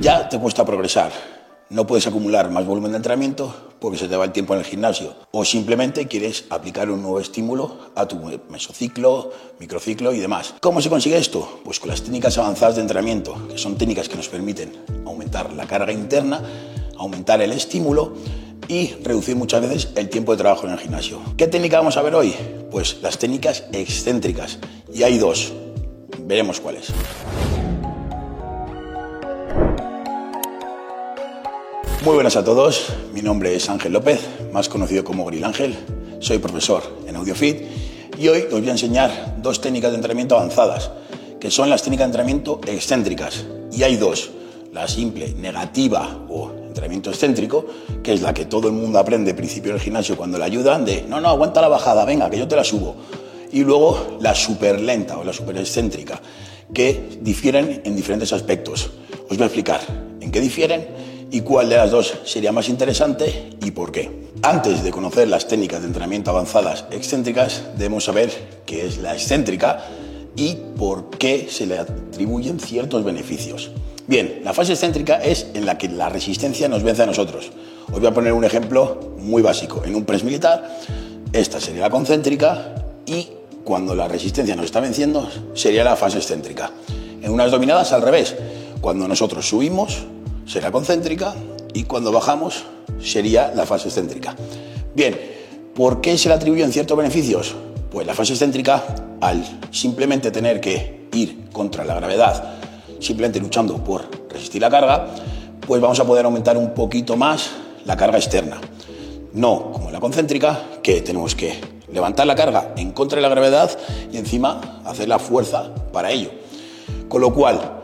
Ya te cuesta progresar. No puedes acumular más volumen de entrenamiento porque se te va el tiempo en el gimnasio. O simplemente quieres aplicar un nuevo estímulo a tu mesociclo, microciclo y demás. ¿Cómo se consigue esto? Pues con las técnicas avanzadas de entrenamiento, que son técnicas que nos permiten aumentar la carga interna, aumentar el estímulo y reducir muchas veces el tiempo de trabajo en el gimnasio. ¿Qué técnica vamos a ver hoy? Pues las técnicas excéntricas. Y hay dos. Veremos cuáles. Muy buenas a todos, mi nombre es Ángel López, más conocido como Grill Ángel. Soy profesor en AudioFit y hoy os voy a enseñar dos técnicas de entrenamiento avanzadas, que son las técnicas de entrenamiento excéntricas. Y hay dos, la simple negativa o entrenamiento excéntrico, que es la que todo el mundo aprende al principio del gimnasio cuando le ayudan, de no, no, aguanta la bajada, venga, que yo te la subo. Y luego la super lenta o la super excéntrica, que difieren en diferentes aspectos. Os voy a explicar en qué difieren y cuál de las dos sería más interesante y por qué. Antes de conocer las técnicas de entrenamiento avanzadas excéntricas, debemos saber qué es la excéntrica y por qué se le atribuyen ciertos beneficios. Bien, la fase excéntrica es en la que la resistencia nos vence a nosotros. Os voy a poner un ejemplo muy básico. En un press militar, esta sería la concéntrica y cuando la resistencia nos está venciendo sería la fase excéntrica. En unas dominadas al revés. Cuando nosotros subimos será concéntrica y cuando bajamos sería la fase excéntrica. Bien, ¿por qué se le atribuyen ciertos beneficios? Pues la fase excéntrica, al simplemente tener que ir contra la gravedad simplemente luchando por resistir la carga, pues vamos a poder aumentar un poquito más la carga externa. No como la concéntrica, que tenemos que levantar la carga en contra de la gravedad y encima hacer la fuerza para ello. Con lo cual,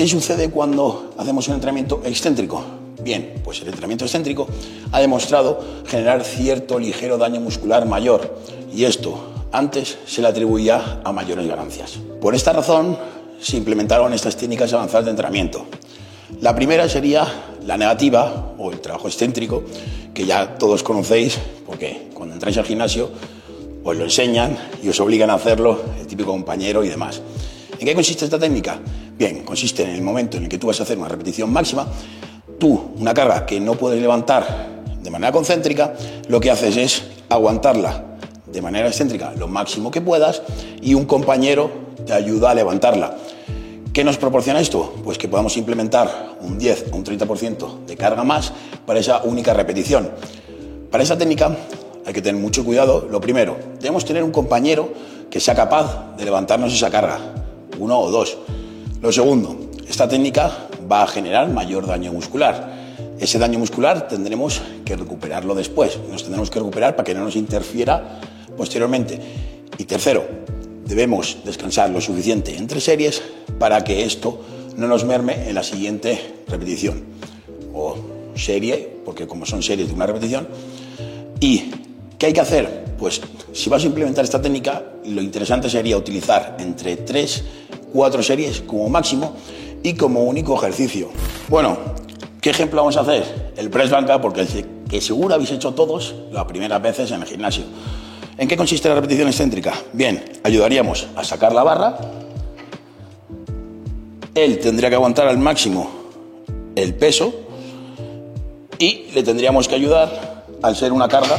¿qué sucede cuando hacemos un entrenamiento excéntrico? Bien, pues el entrenamiento excéntrico ha demostrado generar cierto ligero daño muscular mayor y esto antes se le atribuía a mayores ganancias. Por esta razón, se implementaron estas técnicas avanzadas de entrenamiento. La primera sería la negativa o el trabajo excéntrico, que ya todos conocéis, porque cuando entráis al gimnasio os lo enseñan y os obligan a hacerlo el típico compañero y demás. ¿En qué consiste esta técnica? Bien, consiste en el momento en el que tú vas a hacer una repetición máxima, tú, una carga que no puedes levantar de manera concéntrica, lo que haces es aguantarla de manera excéntrica lo máximo que puedas y un compañero te ayuda a levantarla. ¿Qué nos proporciona esto? Pues que podamos implementar un 10 o un 30% de carga más para esa única repetición. Para esa técnica hay que tener mucho cuidado. Lo primero, debemos tener un compañero que sea capaz de levantarnos esa carga, uno o dos. Lo segundo, esta técnica va a generar mayor daño muscular. Ese daño muscular tendremos que recuperarlo después. Nos tendremos que recuperar para que no nos interfiera posteriormente. Y tercero, debemos descansar lo suficiente entre series para que esto no nos merme en la siguiente repetición o serie, porque como son series de una repetición. ¿Y qué hay que hacer? Pues si vas a implementar esta técnica, lo interesante sería utilizar entre 3, 4 series como máximo y como único ejercicio. Bueno, ¿qué ejemplo vamos a hacer? El press banca, porque que seguro habéis hecho todos las primeras veces en el gimnasio. ¿En qué consiste la repetición excéntrica? Bien, ayudaríamos a sacar la barra. Él tendría que aguantar al máximo el peso y le tendríamos que ayudar, al ser una carga,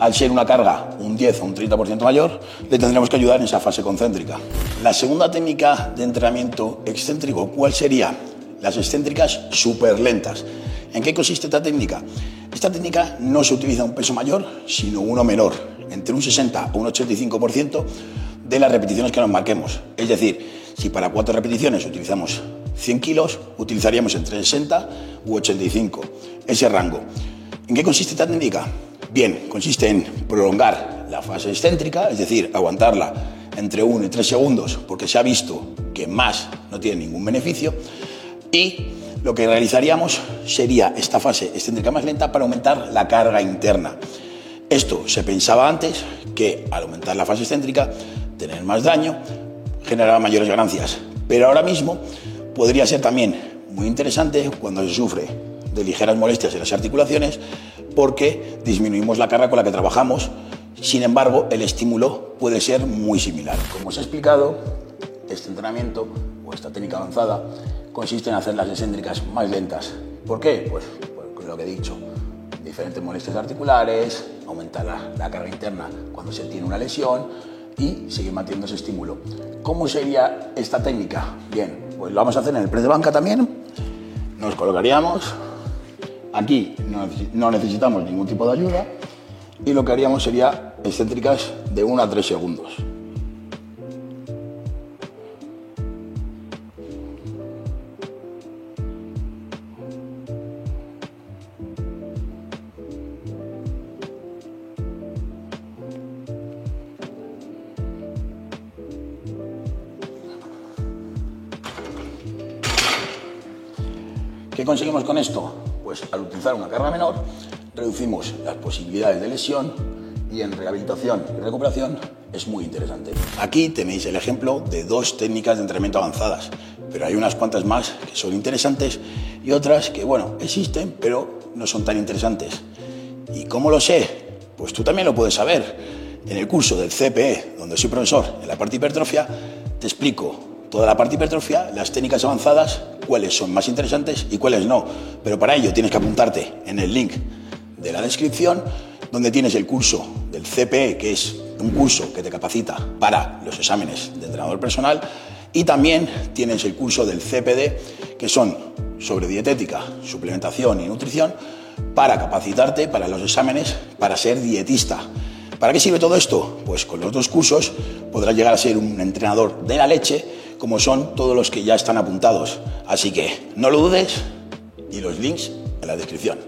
al ser una carga un 10 o un 30% mayor, le tendríamos que ayudar en esa fase concéntrica. La segunda técnica de entrenamiento excéntrico, ¿cuál sería? Las excéntricas súper lentas. ¿En qué consiste esta técnica? Esta técnica no se utiliza un peso mayor, sino uno menor, entre un 60 o un 85% de las repeticiones que nos marquemos. Es decir, si para cuatro repeticiones utilizamos 100 kilos, utilizaríamos entre 60 u 85, ese rango. ¿En qué consiste esta técnica? Bien, consiste en prolongar la fase excéntrica, es decir, aguantarla entre 1 y 3 segundos, porque se ha visto que más no tiene ningún beneficio, Y lo que realizaríamos sería esta fase excéntrica más lenta para aumentar la carga interna. Esto se pensaba antes que al aumentar la fase excéntrica, tener más daño, generaba mayores ganancias. Pero ahora mismo podría ser también muy interesante cuando se sufre de ligeras molestias en las articulaciones porque disminuimos la carga con la que trabajamos. Sin embargo, el estímulo puede ser muy similar. Como os he explicado, este entrenamiento o esta técnica avanzada consiste en hacer las excéntricas más lentas. ¿Por qué? Pues, pues lo que he dicho, diferentes molestias articulares, aumentar la, carga interna cuando se tiene una lesión y seguir manteniendo ese estímulo. ¿Cómo sería esta técnica? Bien, pues lo vamos a hacer en el press de banca también. Nos colocaríamos. Aquí no necesitamos ningún tipo de ayuda. Y lo que haríamos sería excéntricas de 1 a 3 segundos. ¿Qué conseguimos con esto? Pues al utilizar una carga menor, reducimos las posibilidades de lesión y en rehabilitación y recuperación es muy interesante. Aquí tenéis el ejemplo de dos técnicas de entrenamiento avanzadas, pero hay unas cuantas más que son interesantes y otras que, bueno, existen, pero no son tan interesantes. ¿Y cómo lo sé? Pues tú también lo puedes saber. En el curso del CPE, donde soy profesor en la parte hipertrofia, te explico toda la parte hipertrofia, las técnicas avanzadas cuáles son más interesantes y cuáles no. Pero para ello tienes que apuntarte en el link de la descripción donde tienes el curso del CPE, que es un curso que te capacita para los exámenes de entrenador personal, y también tienes el curso del CPD, que son sobre dietética, suplementación y nutrición, para capacitarte para los exámenes para ser dietista. ¿Para qué sirve todo esto? Pues con los dos cursos podrás llegar a ser un entrenador de la leche como son todos los que ya están apuntados. Así que no lo dudes y los links en la descripción.